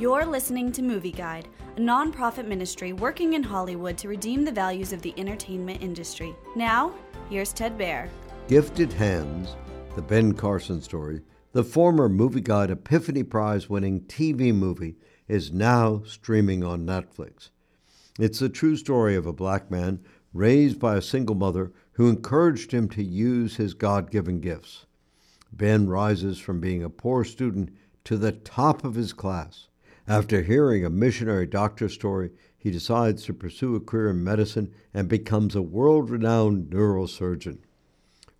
You're listening to Movie Guide, a nonprofit ministry working in Hollywood to redeem the values of the entertainment industry. Now, here's Ted Baehr. Gifted Hands, the Ben Carson story, the former Movie Guide Epiphany Prize winning TV movie, is now streaming on Netflix. It's the true story of a black man raised by a single mother who encouraged him to use his God given gifts. Ben rises from being a poor student to the top of his class. After hearing a missionary doctor story, he decides to pursue a career in medicine and becomes a world renowned neurosurgeon.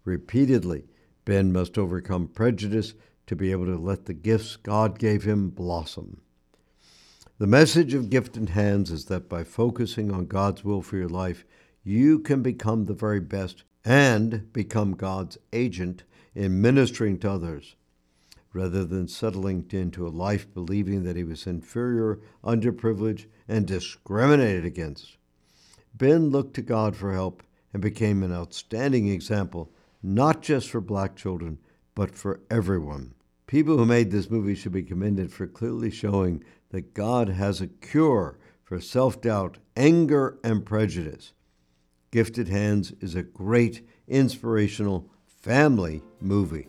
Repeatedly, Ben must overcome prejudice to be able to let the gifts God gave him blossom. The message of Gifted Hands is that by focusing on God's will for your life, you can become the very best and become God's agent in ministering to others, rather than settling into a life believing that he was inferior, underprivileged, and discriminated against. Ben looked to God for help and became an outstanding example, not just for black children, but for everyone. People who made this movie should be commended for clearly showing that God has a cure for self doubt, anger, and prejudice. Gifted Hands is a great, inspirational family movie.